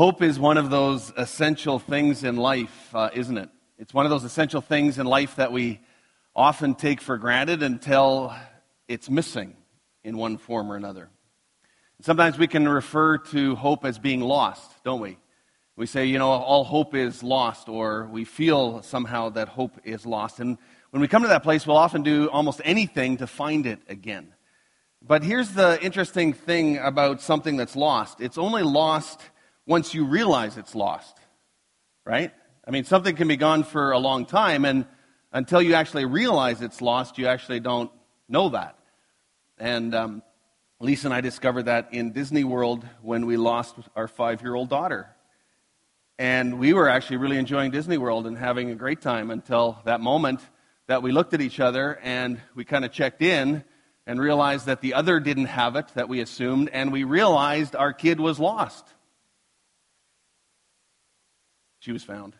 Hope is one of those essential things in life, uh, isn't it? It's one of those essential things in life that we often take for granted until it's missing in one form or another. Sometimes we can refer to hope as being lost, don't we? We say, you know, all hope is lost, or we feel somehow that hope is lost. And when we come to that place, we'll often do almost anything to find it again. But here's the interesting thing about something that's lost it's only lost once you realize it's lost, right? I mean, something can be gone for a long time, and until you actually realize it's lost, you actually don't know that. And um, Lisa and I discovered that in Disney World when we lost our five year old daughter. And we were actually really enjoying Disney World and having a great time until that moment that we looked at each other and we kind of checked in and realized that the other didn't have it that we assumed, and we realized our kid was lost. She was found.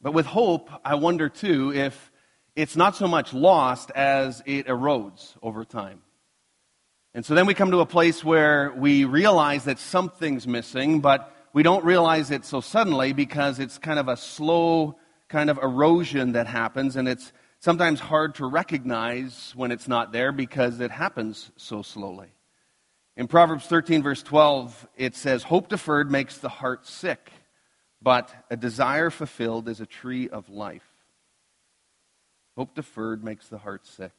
But with hope, I wonder too if it's not so much lost as it erodes over time. And so then we come to a place where we realize that something's missing, but we don't realize it so suddenly because it's kind of a slow kind of erosion that happens, and it's sometimes hard to recognize when it's not there because it happens so slowly. In Proverbs 13, verse 12, it says, Hope deferred makes the heart sick, but a desire fulfilled is a tree of life. Hope deferred makes the heart sick.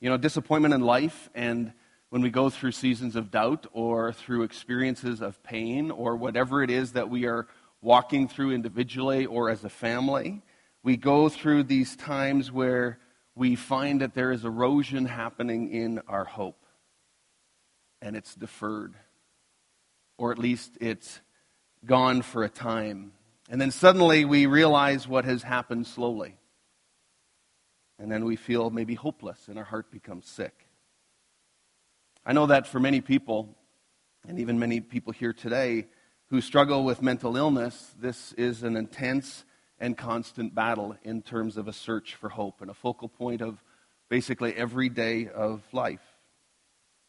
You know, disappointment in life and when we go through seasons of doubt or through experiences of pain or whatever it is that we are walking through individually or as a family, we go through these times where we find that there is erosion happening in our hope. And it's deferred. Or at least it's gone for a time. And then suddenly we realize what has happened slowly. And then we feel maybe hopeless and our heart becomes sick. I know that for many people, and even many people here today, who struggle with mental illness, this is an intense and constant battle in terms of a search for hope and a focal point of basically every day of life.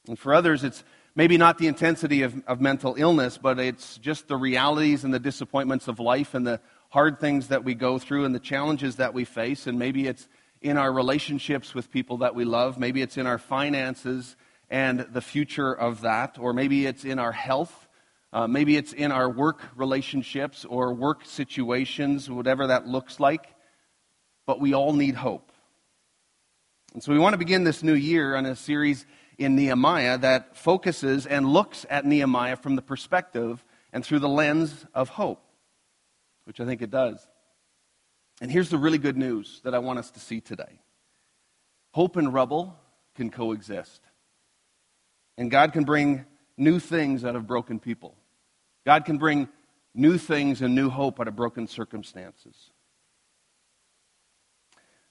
And for others, it's maybe not the intensity of, of mental illness, but it's just the realities and the disappointments of life and the hard things that we go through and the challenges that we face. And maybe it's in our relationships with people that we love. Maybe it's in our finances and the future of that. Or maybe it's in our health uh, maybe it's in our work relationships or work situations, whatever that looks like. But we all need hope. And so we want to begin this new year on a series in Nehemiah that focuses and looks at Nehemiah from the perspective and through the lens of hope, which I think it does. And here's the really good news that I want us to see today hope and rubble can coexist. And God can bring new things out of broken people. God can bring new things and new hope out of broken circumstances.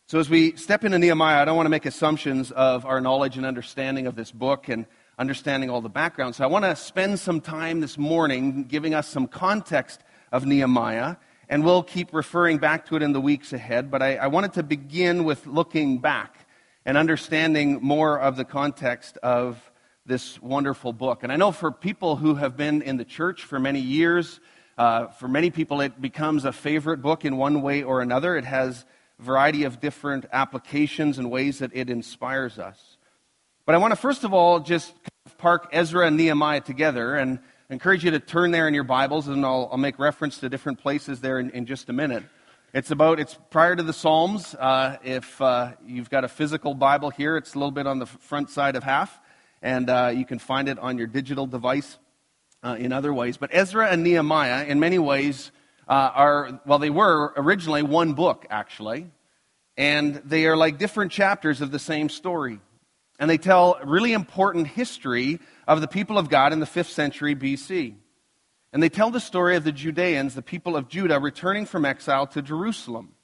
So, as we step into Nehemiah, I don't want to make assumptions of our knowledge and understanding of this book and understanding all the background. So, I want to spend some time this morning giving us some context of Nehemiah, and we'll keep referring back to it in the weeks ahead. But I, I wanted to begin with looking back and understanding more of the context of this wonderful book. And I know for people who have been in the church for many years, uh, for many people, it becomes a favorite book in one way or another. It has variety of different applications and ways that it inspires us. But I want to first of all just park Ezra and Nehemiah together and encourage you to turn there in your Bibles, and I'll, I'll make reference to different places there in, in, just a minute. It's about, it's prior to the Psalms. Uh, if uh, you've got a physical Bible here, it's a little bit on the front side of half and uh, you can find it on your digital device uh, in other ways. But Ezra and Nehemiah, in many ways, uh, are, well, they were originally one book, actually, and they are like different chapters of the same story. And they tell really important history of the people of God in the 5th century BC. And they tell the story of the Judeans, the people of Judah, returning from exile to Jerusalem.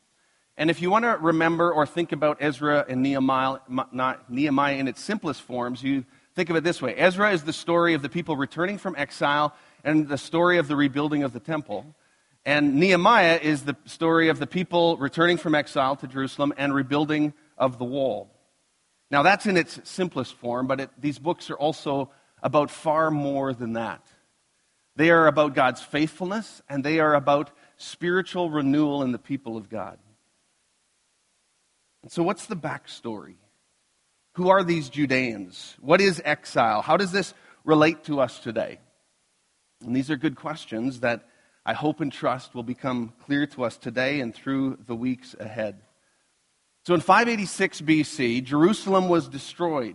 And if you want to remember or think about Ezra and Nehemiah, Nehemiah in its simplest forms, you Think of it this way Ezra is the story of the people returning from exile and the story of the rebuilding of the temple. And Nehemiah is the story of the people returning from exile to Jerusalem and rebuilding of the wall. Now, that's in its simplest form, but it, these books are also about far more than that. They are about God's faithfulness, and they are about spiritual renewal in the people of God. And so, what's the backstory? Who are these Judeans? What is exile? How does this relate to us today? And these are good questions that I hope and trust will become clear to us today and through the weeks ahead. So in 586 BC, Jerusalem was destroyed.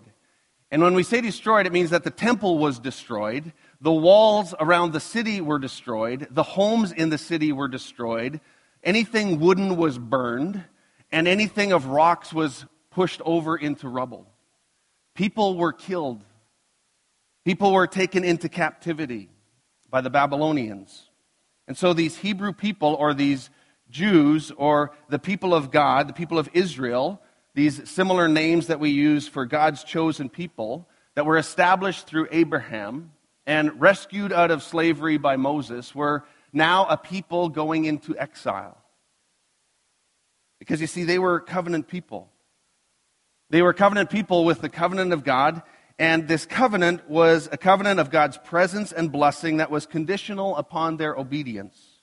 And when we say destroyed, it means that the temple was destroyed, the walls around the city were destroyed, the homes in the city were destroyed, anything wooden was burned, and anything of rocks was pushed over into rubble. People were killed. People were taken into captivity by the Babylonians. And so these Hebrew people, or these Jews, or the people of God, the people of Israel, these similar names that we use for God's chosen people, that were established through Abraham and rescued out of slavery by Moses, were now a people going into exile. Because you see, they were covenant people. They were covenant people with the covenant of God, and this covenant was a covenant of God's presence and blessing that was conditional upon their obedience.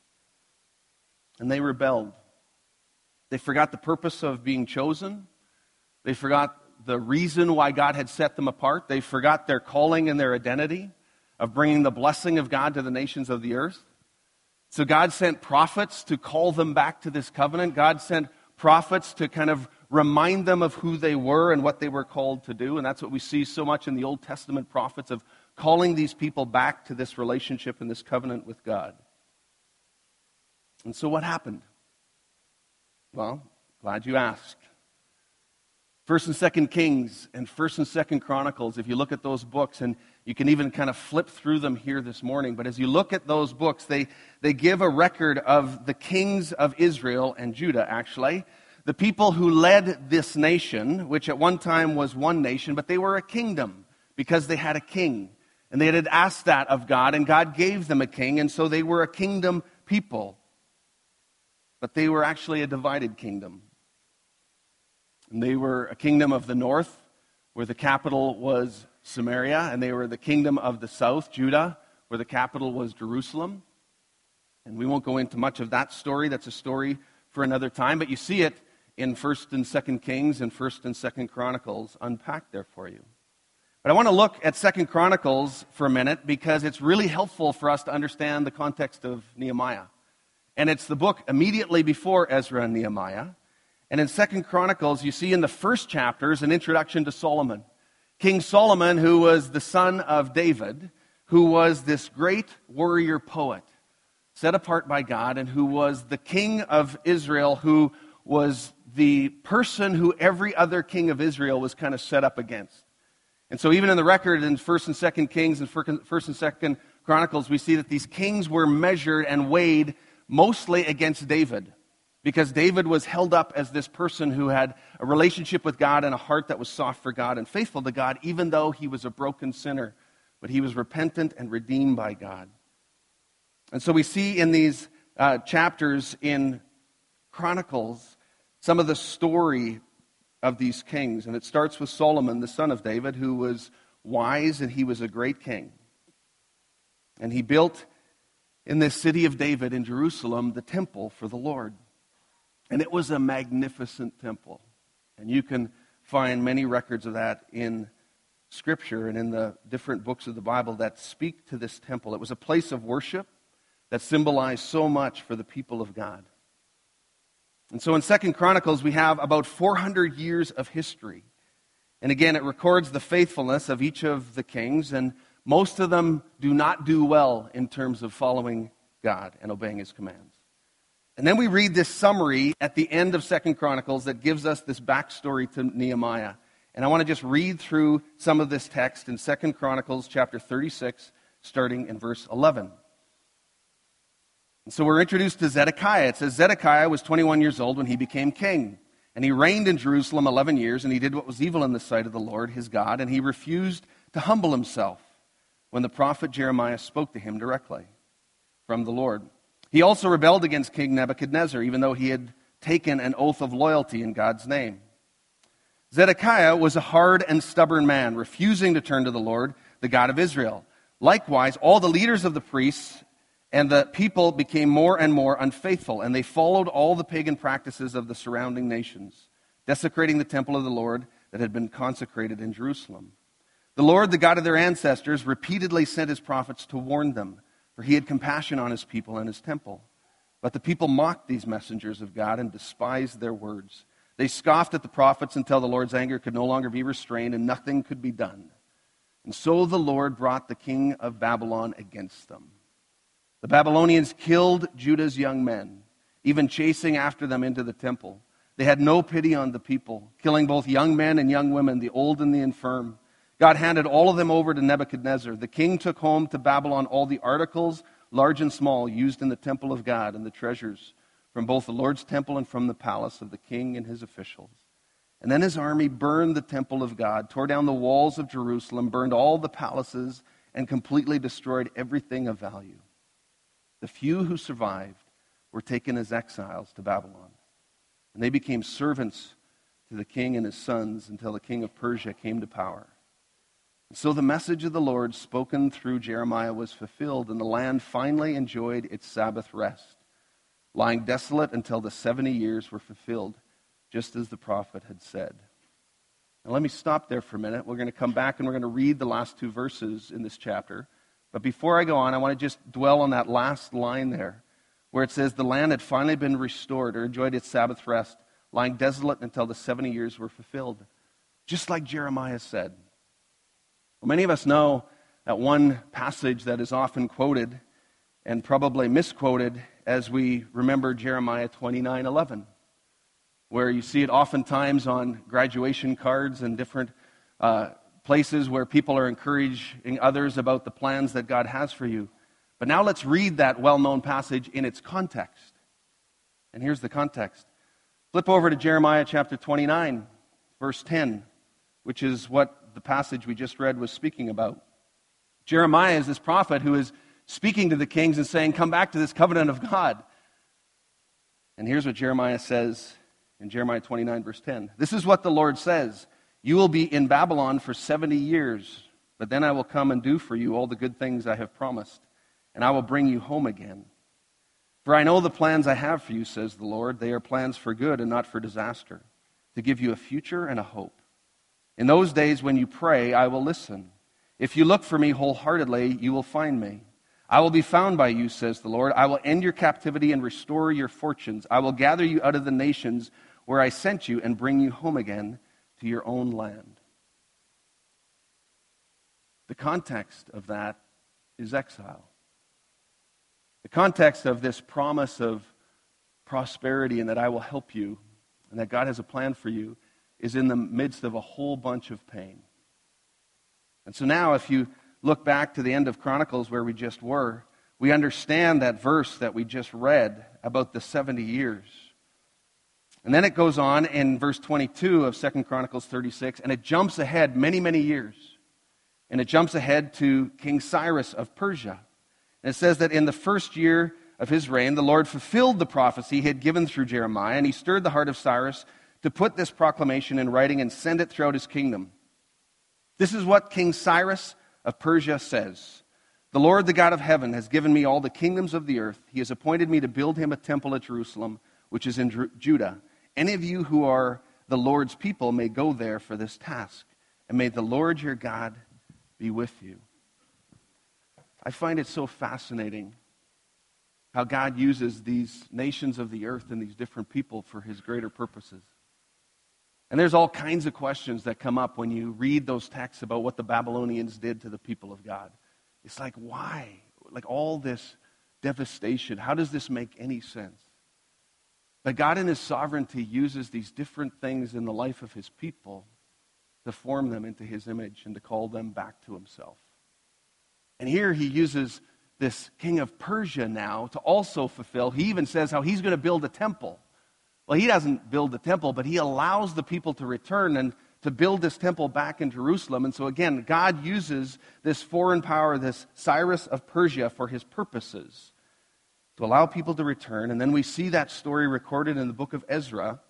And they rebelled. They forgot the purpose of being chosen. They forgot the reason why God had set them apart. They forgot their calling and their identity of bringing the blessing of God to the nations of the earth. So God sent prophets to call them back to this covenant. God sent prophets to kind of remind them of who they were and what they were called to do. And that's what we see so much in the Old Testament prophets of calling these people back to this relationship and this covenant with God. And so what happened? Well, glad you asked. First and Second Kings and First and Second Chronicles, if you look at those books, and you can even kind of flip through them here this morning, but as you look at those books, they, they give a record of the kings of Israel and Judah, actually, the people who led this nation, which at one time was one nation, but they were a kingdom because they had a king. And they had asked that of God, and God gave them a king, and so they were a kingdom people. But they were actually a divided kingdom. And they were a kingdom of the north, where the capital was Samaria, and they were the kingdom of the south, Judah, where the capital was Jerusalem. And we won't go into much of that story. That's a story for another time, but you see it in 1st and 2nd Kings and 1st and 2nd Chronicles unpacked there for you. But I want to look at 2nd Chronicles for a minute because it's really helpful for us to understand the context of Nehemiah. And it's the book immediately before Ezra and Nehemiah. And in 2nd Chronicles, you see in the first chapters an introduction to Solomon. King Solomon, who was the son of David, who was this great warrior poet set apart by God and who was the king of Israel, who was the person who every other king of Israel was kind of set up against. And so, even in the record in 1st and 2nd Kings and 1st and 2nd Chronicles, we see that these kings were measured and weighed mostly against David. Because David was held up as this person who had a relationship with God and a heart that was soft for God and faithful to God, even though he was a broken sinner. But he was repentant and redeemed by God. And so we see in these uh, chapters in Chronicles some of the story of these kings. And it starts with Solomon, the son of David, who was wise and he was a great king. And he built in this city of David in Jerusalem the temple for the Lord. And it was a magnificent temple. And you can find many records of that in Scripture and in the different books of the Bible that speak to this temple. It was a place of worship that symbolized so much for the people of God. And so in Second Chronicles, we have about 400 years of history. And again, it records the faithfulness of each of the kings, and most of them do not do well in terms of following God and obeying his commands. And then we read this summary at the end of Second Chronicles that gives us this backstory to Nehemiah. And I want to just read through some of this text in Second Chronicles chapter 36, starting in verse 11. So we're introduced to Zedekiah. It says Zedekiah was 21 years old when he became king. And he reigned in Jerusalem 11 years, and he did what was evil in the sight of the Lord his God, and he refused to humble himself when the prophet Jeremiah spoke to him directly from the Lord. He also rebelled against King Nebuchadnezzar, even though he had taken an oath of loyalty in God's name. Zedekiah was a hard and stubborn man, refusing to turn to the Lord the God of Israel. Likewise, all the leaders of the priests and the people became more and more unfaithful, and they followed all the pagan practices of the surrounding nations, desecrating the temple of the Lord that had been consecrated in Jerusalem. The Lord, the God of their ancestors, repeatedly sent his prophets to warn them, for he had compassion on his people and his temple. But the people mocked these messengers of God and despised their words. They scoffed at the prophets until the Lord's anger could no longer be restrained and nothing could be done. And so the Lord brought the king of Babylon against them. The Babylonians killed Judah's young men, even chasing after them into the temple. They had no pity on the people, killing both young men and young women, the old and the infirm. God handed all of them over to Nebuchadnezzar. The king took home to Babylon all the articles, large and small, used in the temple of God and the treasures from both the Lord's temple and from the palace of the king and his officials. And then his army burned the temple of God, tore down the walls of Jerusalem, burned all the palaces, and completely destroyed everything of value. The few who survived were taken as exiles to Babylon, and they became servants to the king and his sons until the king of Persia came to power. And so the message of the Lord spoken through Jeremiah was fulfilled, and the land finally enjoyed its Sabbath rest lying desolate until the 70 years were fulfilled, just as the prophet had said. Now, let me stop there for a minute. We're going to come back and we're going to read the last two verses in this chapter. But before I go on, I want to just dwell on that last line there, where it says, The land had finally been restored or enjoyed its Sabbath rest, lying desolate until the 70 years were fulfilled. Just like Jeremiah said. Well, many of us know that one passage that is often quoted and probably misquoted as we remember Jeremiah 29 11, where you see it oftentimes on graduation cards and different uh, places where people are encouraging others about the plans that God has for you. But now let's read that well known passage in its context. And here's the context. Flip over to Jeremiah chapter 29, verse 10, which is what the passage we just read was speaking about. Jeremiah is this prophet who is speaking to the kings and saying, Come back to this covenant of God. And here's what Jeremiah says in Jeremiah 29, verse 10. This is what the Lord says You will be in Babylon for 70 years, but then I will come and do for you all the good things I have promised, and I will bring you home again. For I know the plans I have for you, says the Lord. They are plans for good and not for disaster, to give you a future and a hope. In those days when you pray, I will listen. If you look for me wholeheartedly, you will find me. I will be found by you, says the Lord. I will end your captivity and restore your fortunes. I will gather you out of the nations where I sent you and bring you home again to your own land. The context of that is exile. The context of this promise of prosperity and that I will help you and that God has a plan for you is in the midst of a whole bunch of pain. And so now, if you look back to the end of Chronicles where we just were, we understand that verse that we just read about the 70 years. And then it goes on in verse 22 of 2 Chronicles 36, and it jumps ahead many, many years. And it jumps ahead to King Cyrus of Persia. And it says that in the first year of his reign, the Lord fulfilled the prophecy he had given through Jeremiah, and he stirred the heart of Cyrus to put this proclamation in writing and send it throughout his kingdom. This is what King Cyrus of Persia says, The Lord, the God of heaven, has given me all the kingdoms of the earth. He has appointed me to build him a temple at Jerusalem, which is in Judah. Any of you who are the Lord's people may go there for this task. And may the Lord your God be with you. I find it so fascinating how God uses these nations of the earth and these different people for his greater purposes. And there's all kinds of questions that come up when you read those texts about what the Babylonians did to the people of God. It's like, why? Like all this devastation. How does this make any sense? But God, in His sovereignty, uses these different things in the life of His people to form them into His image and to call them back to Himself. And here He uses this king of Persia now to also fulfill. He even says how He's going to build a temple. Well, he doesn't build the temple, but he allows the people to return and to build this temple back in Jerusalem. And so, again, God uses this foreign power, this Cyrus of Persia, for his purposes allow people to return. And then we see that story recorded in the book of Ezra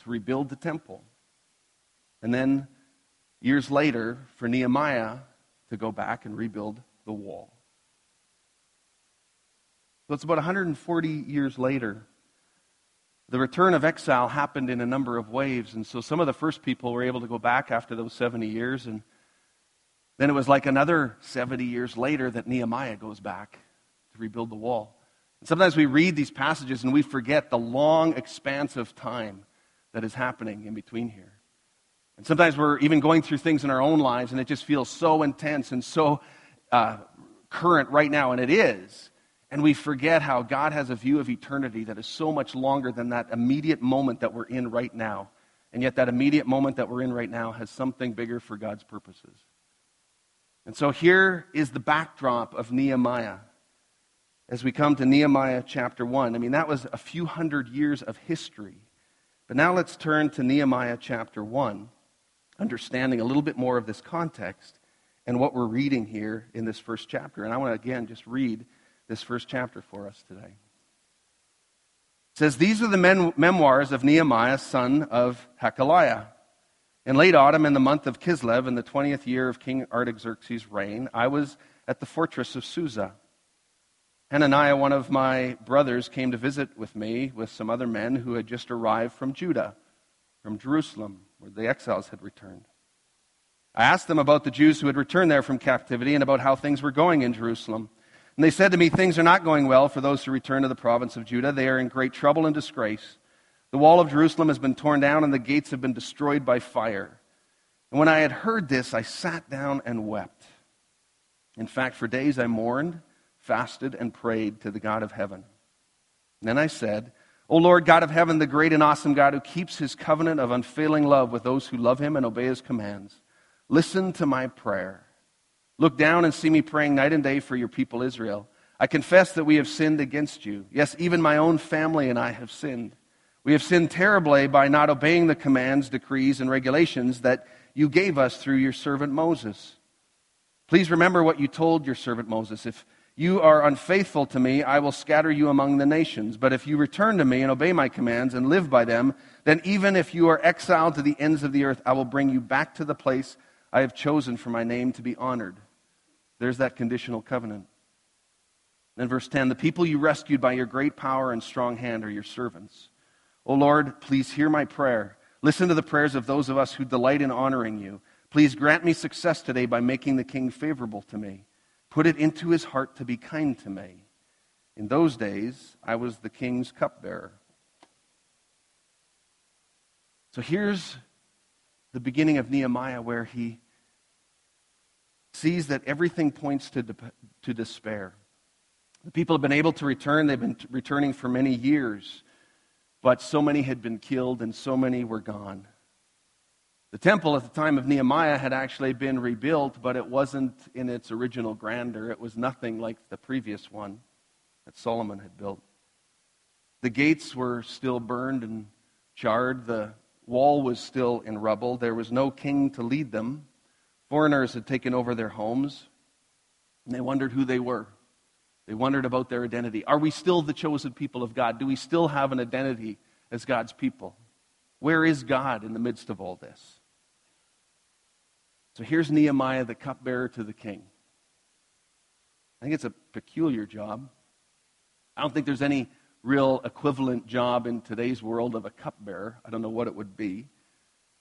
to rebuild the temple. And then, years later, for Nehemiah to go back and rebuild the wall. So it's about 140 years later. The return of exile happened in a number of waves. And so some of the first people were able to go back after those 70 years. And then it was like another 70 years later that Nehemiah goes back to rebuild the wall. And sometimes we read these passages and we forget the long expanse of time that is happening in between here. And sometimes we're even going through things in our own lives and it just feels so intense and so uh, current right now, and it is. And we forget how God has a view of eternity that is so much longer than that immediate moment that we're in right now. And yet, that immediate moment that we're in right now has something bigger for God's purposes. And so, here is the backdrop of Nehemiah as we come to Nehemiah chapter 1. I mean, that was a few hundred years of history. But now let's turn to Nehemiah chapter 1, understanding a little bit more of this context and what we're reading here in this first chapter. And I want to again just read this first chapter for us today. It says, These are the men- memoirs of Nehemiah, son of Hachaliah. In late autumn, in the month of Kislev, in the 20th year of King Artaxerxes' reign, I was at the fortress of Susa. Hananiah, one of my brothers, came to visit with me with some other men who had just arrived from Judah, from Jerusalem, where the exiles had returned. I asked them about the Jews who had returned there from captivity and about how things were going in Jerusalem. And they said to me, Things are not going well for those who return to the province of Judah. They are in great trouble and disgrace. The wall of Jerusalem has been torn down, and the gates have been destroyed by fire. And when I had heard this, I sat down and wept. In fact, for days I mourned, fasted, and prayed to the God of heaven. And then I said, O Lord God of heaven, the great and awesome God who keeps his covenant of unfailing love with those who love him and obey his commands, listen to my prayer. Look down and see me praying night and day for your people Israel. I confess that we have sinned against you. Yes, even my own family and I have sinned. We have sinned terribly by not obeying the commands, decrees, and regulations that you gave us through your servant Moses. Please remember what you told your servant Moses. If you are unfaithful to me, I will scatter you among the nations. But if you return to me and obey my commands and live by them, then even if you are exiled to the ends of the earth, I will bring you back to the place I have chosen for my name to be honored. There's that conditional covenant. Then, verse 10 The people you rescued by your great power and strong hand are your servants. O Lord, please hear my prayer. Listen to the prayers of those of us who delight in honoring you. Please grant me success today by making the king favorable to me. Put it into his heart to be kind to me. In those days, I was the king's cupbearer. So here's the beginning of Nehemiah where he sees that everything points to, to despair. The people have been able to return. They've been returning for many years, but so many had been killed and so many were gone. The temple at the time of Nehemiah had actually been rebuilt, but it wasn't in its original grandeur. It was nothing like the previous one that Solomon had built. The gates were still burned and charred. The wall was still in rubble. There was no king to lead them. Foreigners had taken over their homes, and they wondered who they were. They wondered about their identity. Are we still the chosen people of God? Do we still have an identity as God's people? Where is God in the midst of all this? So here's Nehemiah, the cupbearer to the king. I think it's a peculiar job. I don't think there's any real equivalent job in today's world of a cupbearer. I don't know what it would be.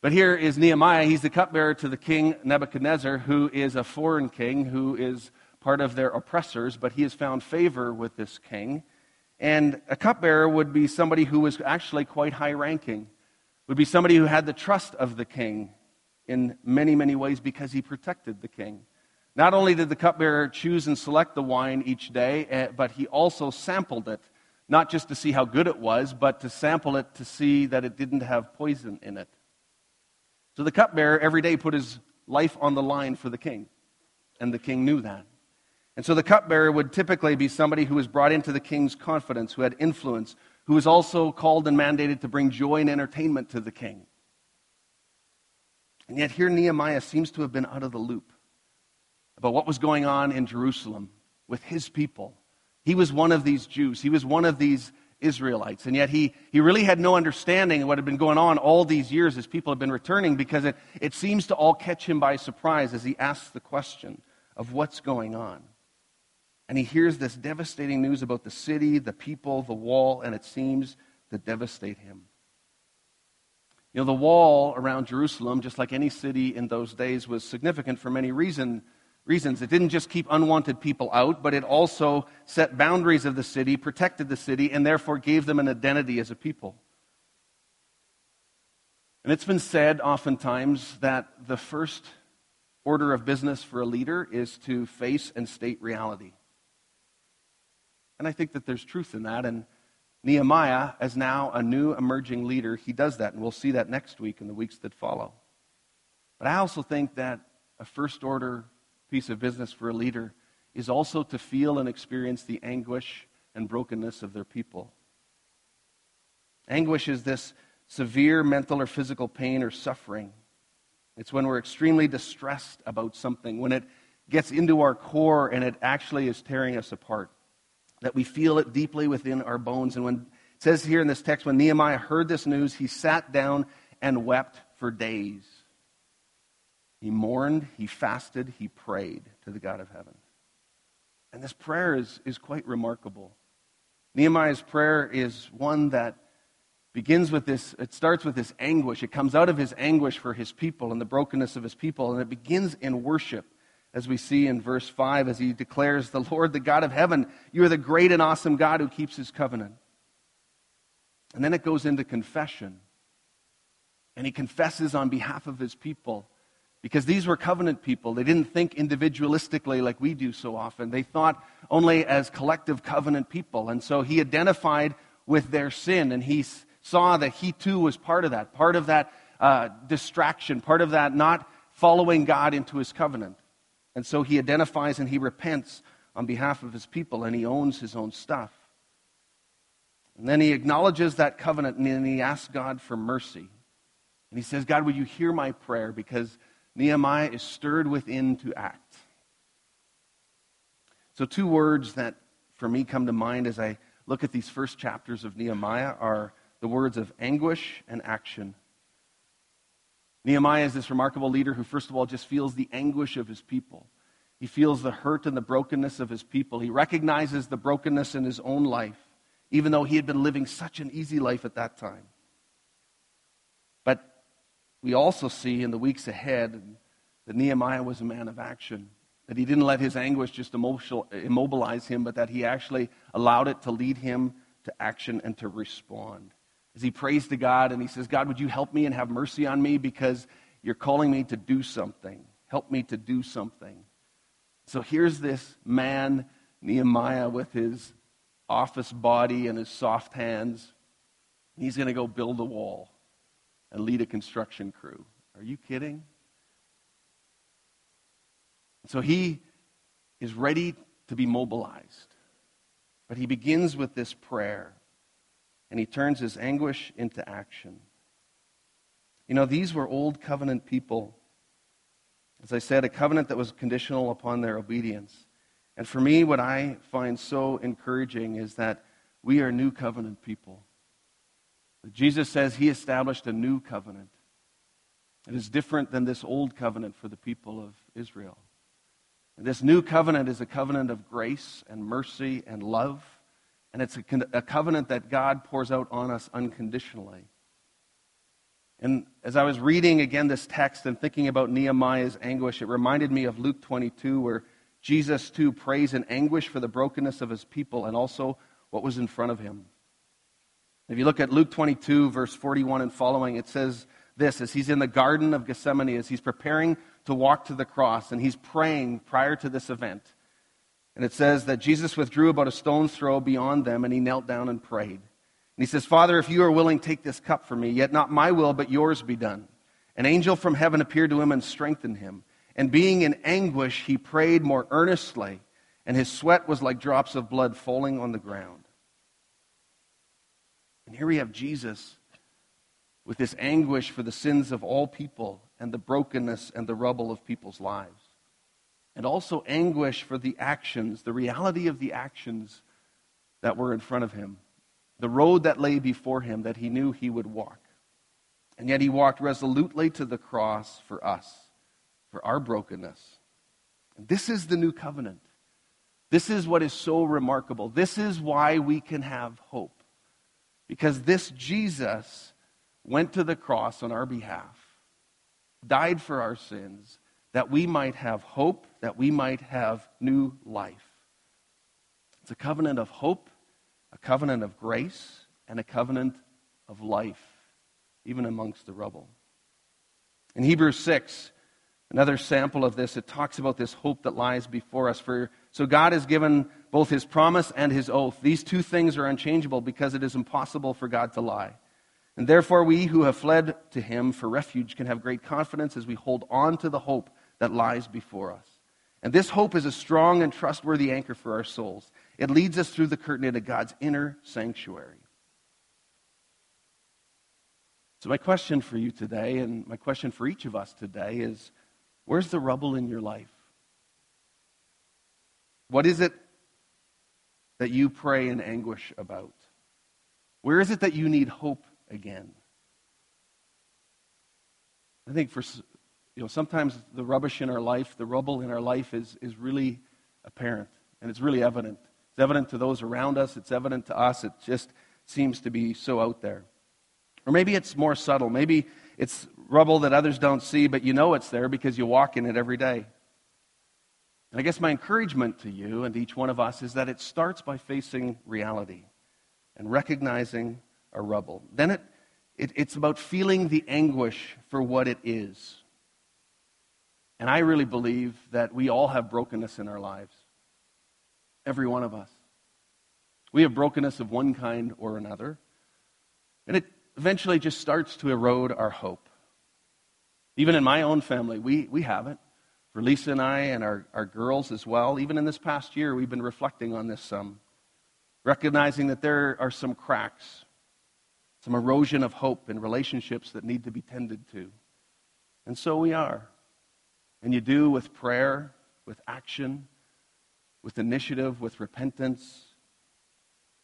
But here is Nehemiah. He's the cupbearer to the king Nebuchadnezzar, who is a foreign king, who is part of their oppressors, but he has found favor with this king. And a cupbearer would be somebody who was actually quite high ranking, would be somebody who had the trust of the king in many, many ways because he protected the king. Not only did the cupbearer choose and select the wine each day, eh, but he also sampled it, not just to see how good it was, but to sample it to see that it didn't have poison in it. So the cupbearer every day put his life on the line for the king, and the king knew that. And so the cupbearer would typically be somebody who was brought into the king's confidence, who had influence, who was also called and mandated to bring joy and entertainment to the king. And yet, here Nehemiah seems to have been out of the loop about what was going on in Jerusalem with his people. He was one of these Jews, he was one of these Israelites. And yet he, he really had no understanding of what had been going on all these years as people had been returning because it, it seems to all catch him by surprise as he asks the question of what's going on. And he hears this devastating news about the city, the people, the wall, and it seems to devastate him. You know, the wall around Jerusalem, just like any city in those days, was significant for many reason, reasons. It didn't just keep unwanted people out, but it also set boundaries of the city, protected the city, and therefore gave them an identity as a people. And it's been said oftentimes that the first order of business for a leader is to face and state reality. And I think that there's truth in that. And Nehemiah, as now a new emerging leader, he does that. And we'll see that next week and the weeks that follow. But I also think that a first order piece of business for a leader is also to feel and experience the anguish and brokenness of their people. Anguish is this severe mental or physical pain or suffering. It's when we're extremely distressed about something, when it gets into our core and it actually is tearing us apart that we feel it deeply within our bones. And when it says here in this text, when Nehemiah heard this news, he sat down and wept for days. He mourned, he fasted, he prayed to the God of heaven. And this prayer is, is quite remarkable. Nehemiah's prayer is one that begins with this, it starts with this anguish. It comes out of his anguish for his people and the brokenness of his people, and it begins in worship as we see in verse 5, as he declares, The Lord, the God of heaven, you are the great and awesome God who keeps his covenant. And then it goes into confession. And he confesses on behalf of his people because these were covenant people. They didn't think individualistically like we do so often, they thought only as collective covenant people. And so he identified with their sin and he saw that he too was part of that, part of that uh, distraction, part of that not following God into his covenant. And so he identifies and he repents on behalf of his people and he owns his own stuff. And then he acknowledges that covenant and he asks God for mercy. And he says, God, will you hear my prayer? Because Nehemiah is stirred within to act. So, two words that for me come to mind as I look at these first chapters of Nehemiah are the words of anguish and action. Nehemiah is this remarkable leader who, first of all, just feels the anguish of his people. He feels the hurt and the brokenness of his people. He recognizes the brokenness in his own life, even though he had been living such an easy life at that time. But we also see in the weeks ahead that Nehemiah was a man of action, that he didn't let his anguish just immobilize him, but that he actually allowed it to lead him to action and to respond as he prays to God and he says, God, would you help me and have mercy on me because you're calling me to do something. Help me to do something. So here's this man, Nehemiah, with his office body and his soft hands. He's going to go build a wall and lead a construction crew. Are you kidding? So he is ready to be mobilized. But he begins with this prayer and he turns his anguish into action. You know, these were old covenant people. As I said, a covenant that was conditional upon their obedience. And for me, what I find so encouraging is that we are new covenant people. Jesus says he established a new covenant. It is different than this old covenant for the people of Israel. And this new covenant is a covenant of grace and mercy and love. And it's a, a covenant that God pours out on us unconditionally. And as I was reading again this text and thinking about Nehemiah's anguish, it reminded me of Luke 22, where Jesus too prays in anguish for the brokenness of his people and also what was in front of him. If you look at Luke 22, verse 41 and following, it says this as he's in the Garden of Gethsemane, as he's preparing to walk to the cross, and he's praying prior to this event. And it says that Jesus withdrew about a stone's throw beyond them, and he knelt down and prayed. And he says, Father, if you are willing, take this cup from me, yet not my will, but yours be done. An angel from heaven appeared to him and strengthened him. And being in anguish, he prayed more earnestly, and his sweat was like drops of blood falling on the ground. And here we have Jesus with this anguish for the sins of all people and the brokenness and the rubble of people's lives and also anguish for the actions, the reality of the actions that were in front of him, the road that lay before him that he knew he would walk. And yet he walked resolutely to the cross for us, for our brokenness. And this is the new covenant. This is what is so remarkable. This is why we can have hope. Because this Jesus went to the cross on our behalf, died for our sins, that we might have hope, that we might have new life. It's a covenant of hope, a covenant of grace, and a covenant of life, even amongst the rubble. In Hebrews 6, another sample of this, it talks about this hope that lies before us. For so God has given both his promise and his oath. These two things are unchangeable because it is impossible for God to lie. And therefore, we who have fled to him for refuge can have great confidence as we hold on to the hope that lies before us. And this hope is a strong and trustworthy anchor for our souls. It leads us through the curtain into God's inner sanctuary. So, my question for you today, and my question for each of us today, is where's the rubble in your life? What is it that you pray in anguish about? Where is it that you need hope again? I think for you know sometimes the rubbish in our life, the rubble in our life is is really apparent and it's really evident. It's evident to those around us, it's evident to us. It just seems to be so out there. Or maybe it's more subtle. Maybe it's rubble that others don't see, but you know it's there because you walk in it every day. And I guess my encouragement to you and to each one of us is that it starts by facing reality and recognizing a rubble. Then it, it, it's about feeling the anguish for what it is. And I really believe that we all have brokenness in our lives. Every one of us. We have brokenness of one kind or another. And it eventually just starts to erode our hope. Even in my own family, we, we have it. For Lisa and I and our, our girls as well, even in this past year, we've been reflecting on this some, recognizing that there are some cracks, some erosion of hope in relationships that need to be tended to. And so we are. And you do with prayer, with action, with initiative, with repentance,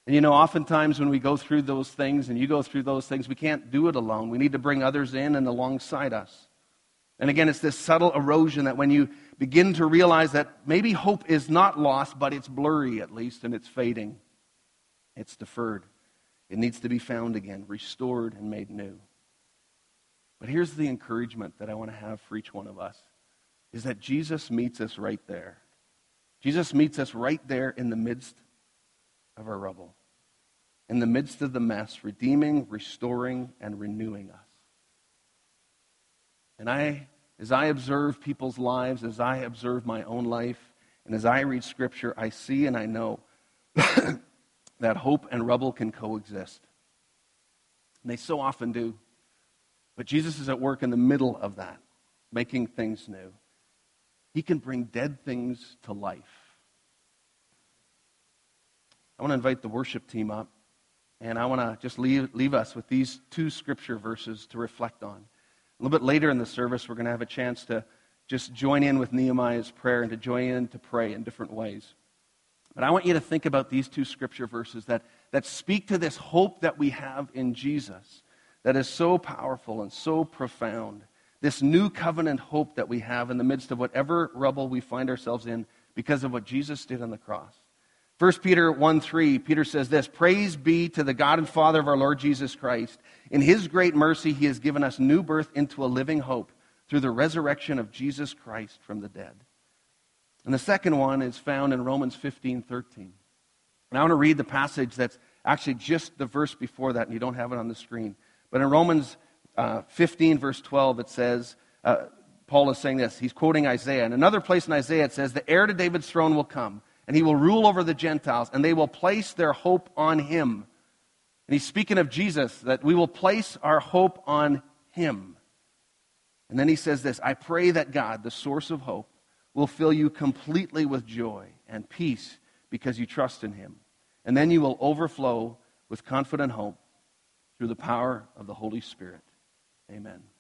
and you know, oftentimes when we go through those things and you go through those things, we can't do it alone. We need to bring others in and alongside us. And again, it's this subtle erosion that when you begin to realize that maybe hope is not lost, but it's blurry at least, and it's fading, it's deferred. It needs to be found again, restored, and made new. But here's the encouragement that I want to have for each one of us is that Jesus meets us right there. Jesus meets us right there in the midst of our rubble, in the midst of the mess, redeeming, restoring, and renewing us. And I, as I observe people's lives, as I observe my own life, and as I read Scripture, I see and I know that hope and rubble can coexist. And they so often do. But Jesus is at work in the middle of that, making things new. He can bring dead things to life. I want to invite the worship team up, and I want to just leave, leave us with these two scripture verses to reflect on. A little bit later in the service, we're going to have a chance to just join in with Nehemiah's prayer and to join in to pray in different ways. But I want you to think about these two scripture verses that, that speak to this hope that we have in Jesus that is so powerful and so profound. This new covenant hope that we have in the midst of whatever rubble we find ourselves in because of what Jesus did on the cross. 1 Peter 1 3, Peter says this Praise be to the God and Father of our Lord Jesus Christ. In his great mercy, he has given us new birth into a living hope through the resurrection of Jesus Christ from the dead. And the second one is found in Romans 15 13. And I want to read the passage that's actually just the verse before that, and you don't have it on the screen. But in Romans uh, 15, verse 12, it says, uh, Paul is saying this. He's quoting Isaiah. In another place in Isaiah, it says, The heir to David's throne will come and he will rule over the Gentiles, and they will place their hope on him. And he's speaking of Jesus, that we will place our hope on him. And then he says this I pray that God, the source of hope, will fill you completely with joy and peace because you trust in him. And then you will overflow with confident hope through the power of the Holy Spirit. Amen.